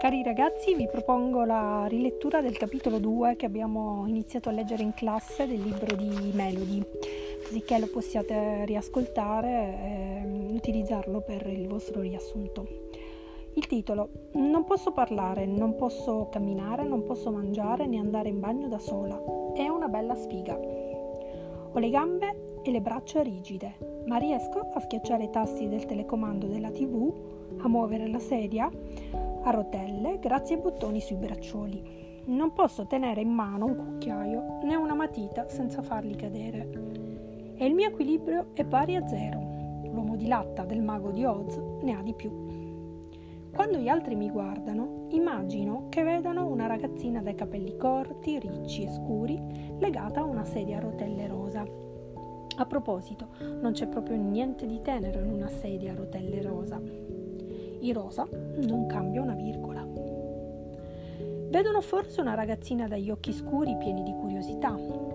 Cari ragazzi, vi propongo la rilettura del capitolo 2 che abbiamo iniziato a leggere in classe del libro di Melody, così che lo possiate riascoltare e utilizzarlo per il vostro riassunto. Il titolo Non posso parlare, non posso camminare, non posso mangiare né andare in bagno da sola. È una bella sfiga. Ho le gambe e le braccia rigide, ma riesco a schiacciare i tasti del telecomando della TV, a muovere la sedia, a rotelle grazie ai bottoni sui braccioli. Non posso tenere in mano un cucchiaio né una matita senza farli cadere. E il mio equilibrio è pari a zero. L'uomo di latta del mago di Oz ne ha di più. Quando gli altri mi guardano, immagino che vedano una ragazzina dai capelli corti, ricci e scuri, legata a una sedia a rotelle rosa. A proposito, non c'è proprio niente di tenero in una sedia a rotelle rosa. Il rosa non cambia una virgola. Vedono forse una ragazzina dagli occhi scuri pieni di curiosità,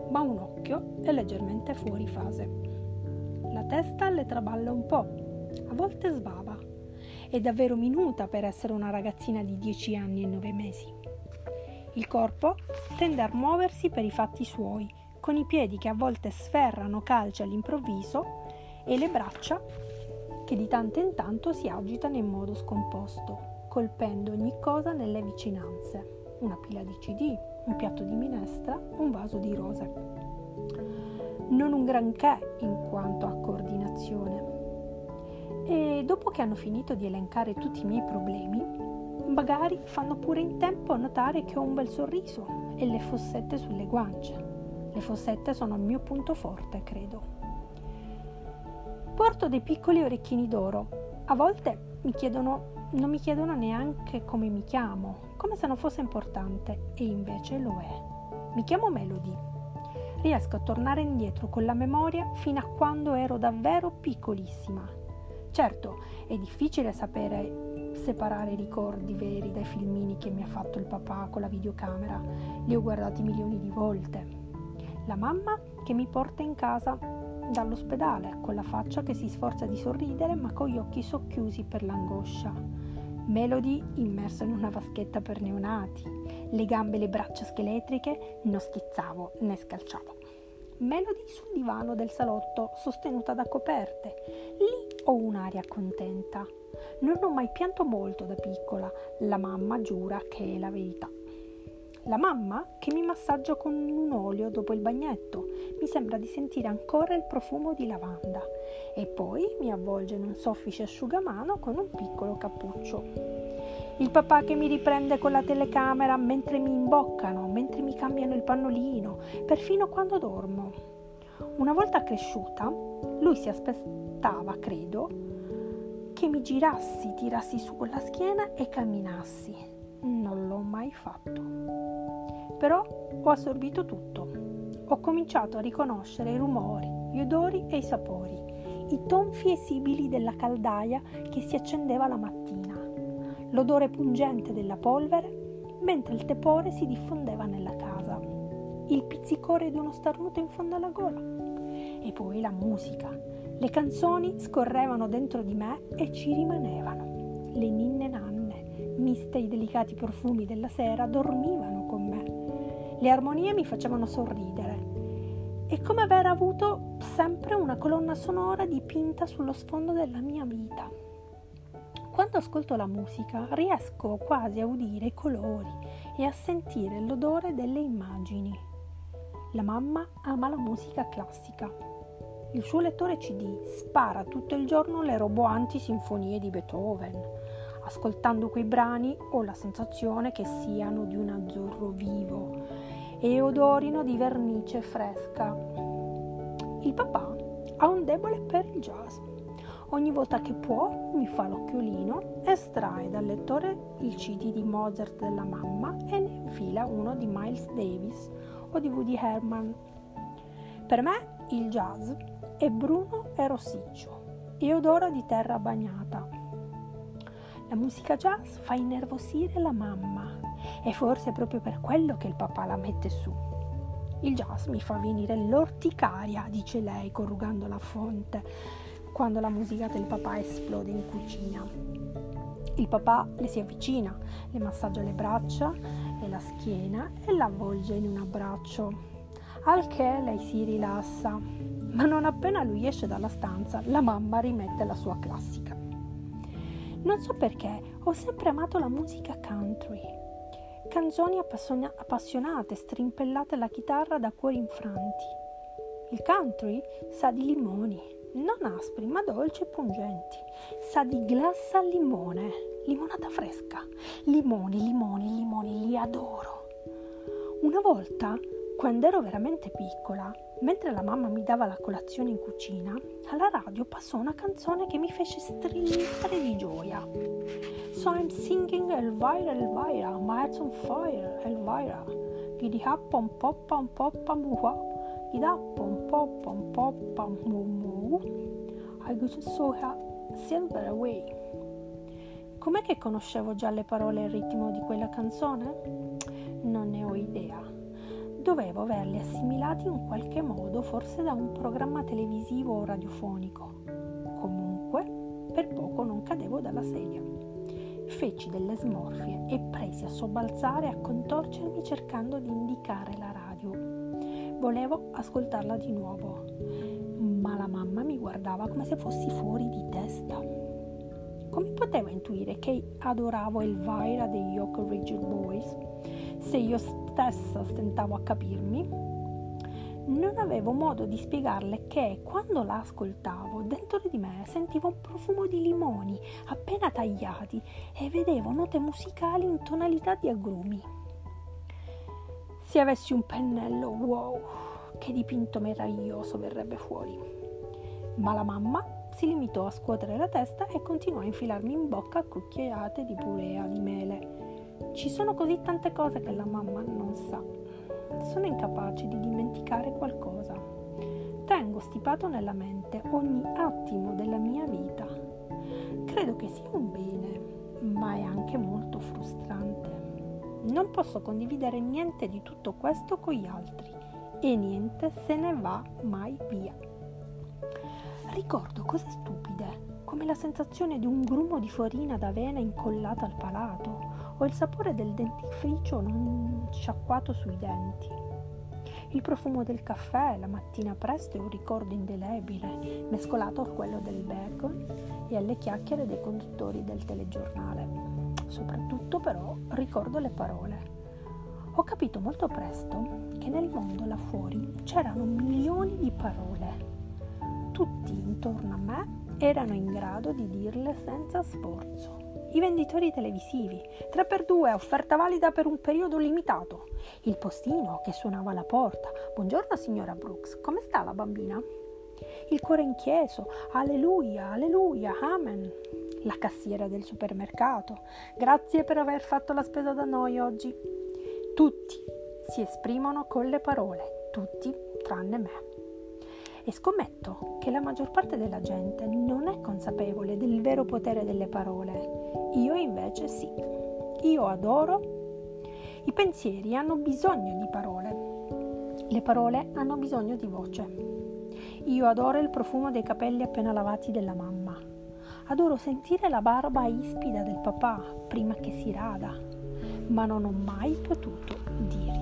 ma un occhio è leggermente fuori fase. La testa le traballa un po', a volte sbava. È davvero minuta per essere una ragazzina di 10 anni e 9 mesi. Il corpo tende a muoversi per i fatti suoi, con i piedi che a volte sferrano calci all'improvviso e le braccia che di tanto in tanto si agitano in modo scomposto, colpendo ogni cosa nelle vicinanze. Una pila di CD, un piatto di minestra, un vaso di rose. Non un granché in quanto a coordinazione. E dopo che hanno finito di elencare tutti i miei problemi, magari fanno pure in tempo a notare che ho un bel sorriso e le fossette sulle guance. Le fossette sono il mio punto forte, credo. Porto dei piccoli orecchini d'oro. A volte mi chiedono, non mi chiedono neanche come mi chiamo, come se non fosse importante, e invece lo è. Mi chiamo Melody. Riesco a tornare indietro con la memoria fino a quando ero davvero piccolissima. Certo, è difficile sapere separare i ricordi veri dai filmini che mi ha fatto il papà con la videocamera. Li ho guardati milioni di volte. La mamma che mi porta in casa dall'ospedale, con la faccia che si sforza di sorridere ma con gli occhi socchiusi per l'angoscia. Melody immersa in una vaschetta per neonati, le gambe e le braccia scheletriche, non schizzavo né scalciavo. Melody sul divano del salotto, sostenuta da coperte. Lì ho un'aria contenta. Non ho mai pianto molto da piccola, la mamma giura che è la verità. La mamma che mi massaggia con un olio dopo il bagnetto. Mi sembra di sentire ancora il profumo di lavanda. E poi mi avvolge in un soffice asciugamano con un piccolo cappuccio. Il papà che mi riprende con la telecamera mentre mi imboccano, mentre mi cambiano il pannolino, perfino quando dormo. Una volta cresciuta, lui si aspettava, credo, che mi girassi, tirassi su con la schiena e camminassi. Non l'ho mai fatto. Però ho assorbito tutto. Ho cominciato a riconoscere i rumori, gli odori e i sapori, i tonfi e sibili della caldaia che si accendeva la mattina, l'odore pungente della polvere mentre il tepore si diffondeva nella casa, il pizzicore di uno starnuto in fondo alla gola e poi la musica. Le canzoni scorrevano dentro di me e ci rimanevano. Le ninne nanne, miste ai delicati profumi della sera, dormivano con me le armonie mi facevano sorridere. È come aver avuto sempre una colonna sonora dipinta sullo sfondo della mia vita. Quando ascolto la musica riesco quasi a udire i colori e a sentire l'odore delle immagini. La mamma ama la musica classica. Il suo lettore CD spara tutto il giorno le roboanti sinfonie di Beethoven. Ascoltando quei brani ho la sensazione che siano di un azzurro vivo e odorino di vernice fresca. Il papà ha un debole per il jazz. Ogni volta che può mi fa l'occhiolino, estrae dal lettore il CD di Mozart della mamma e ne infila uno di Miles Davis o di Woody Herman. Per me il jazz è bruno e rossiccio e odora di terra bagnata. La musica jazz fa innervosire la mamma e forse è proprio per quello che il papà la mette su. Il jazz mi fa venire l'orticaria, dice lei, corrugando la fonte, quando la musica del papà esplode in cucina. Il papà le si avvicina, le massaggia le braccia e la schiena e la avvolge in un abbraccio. Al che lei si rilassa, ma non appena lui esce dalla stanza, la mamma rimette la sua classica. Non so perché, ho sempre amato la musica country. Canzoni appassionate, strimpellate alla chitarra da cuori infranti. Il country sa di limoni, non aspri ma dolci e pungenti. Sa di glassa al limone, limonata fresca. Limoni, limoni, limoni, li adoro. Una volta, quando ero veramente piccola, mentre la mamma mi dava la colazione in cucina, alla radio passò una canzone che mi fece strillare di gioia. So I'm singing Elvira, Elvira, my heart's on fire, Elvira. Giddy up, pom pop, pom pop, pom Giddy up, pom pop, pom pop, pom mu I got so silver away. Com'è che conoscevo già le parole e il ritmo di quella canzone? Non ne ho idea. Dovevo averli assimilati in qualche modo, forse da un programma televisivo o radiofonico. Comunque, per poco non cadevo dalla sedia. Feci delle smorfie e presi a sobbalzare e a contorcermi cercando di indicare la radio. Volevo ascoltarla di nuovo, ma la mamma mi guardava come se fossi fuori di testa. Come poteva intuire che adoravo Elvira degli Oak Ridge Boys se io stessa stentavo a capirmi? Non avevo modo di spiegarle che quando la ascoltavo dentro di me sentivo un profumo di limoni appena tagliati e vedevo note musicali in tonalità di agrumi. Se avessi un pennello, wow, che dipinto meraviglioso verrebbe fuori. Ma la mamma si limitò a scuotere la testa e continuò a infilarmi in bocca cucchiaiate di purea di mele. Ci sono così tante cose che la mamma non sa. Sono incapace di dimenticare qualcosa. Tengo stipato nella mente ogni attimo della mia vita. Credo che sia un bene, ma è anche molto frustrante. Non posso condividere niente di tutto questo con gli altri e niente se ne va mai via. Ricordo cose stupide, come la sensazione di un grumo di farina d'avena incollata al palato o il sapore del dentifricio non sciacquato sui denti. Il profumo del caffè la mattina presto è un ricordo indelebile, mescolato a quello del bacon e alle chiacchiere dei conduttori del telegiornale. Soprattutto però ricordo le parole. Ho capito molto presto che nel mondo là fuori c'erano milioni di parole. Tutti intorno a me erano in grado di dirle senza sforzo. I venditori televisivi, 3x2, offerta valida per un periodo limitato. Il postino che suonava alla porta. Buongiorno signora Brooks, come sta la bambina? Il cuore inchieso, alleluia, alleluia, amen. La cassiera del supermercato, grazie per aver fatto la spesa da noi oggi. Tutti si esprimono con le parole, tutti tranne me e scommetto che la maggior parte della gente non è consapevole del vero potere delle parole. Io invece sì. Io adoro. I pensieri hanno bisogno di parole. Le parole hanno bisogno di voce. Io adoro il profumo dei capelli appena lavati della mamma. Adoro sentire la barba ispida del papà prima che si rada, ma non ho mai potuto dire.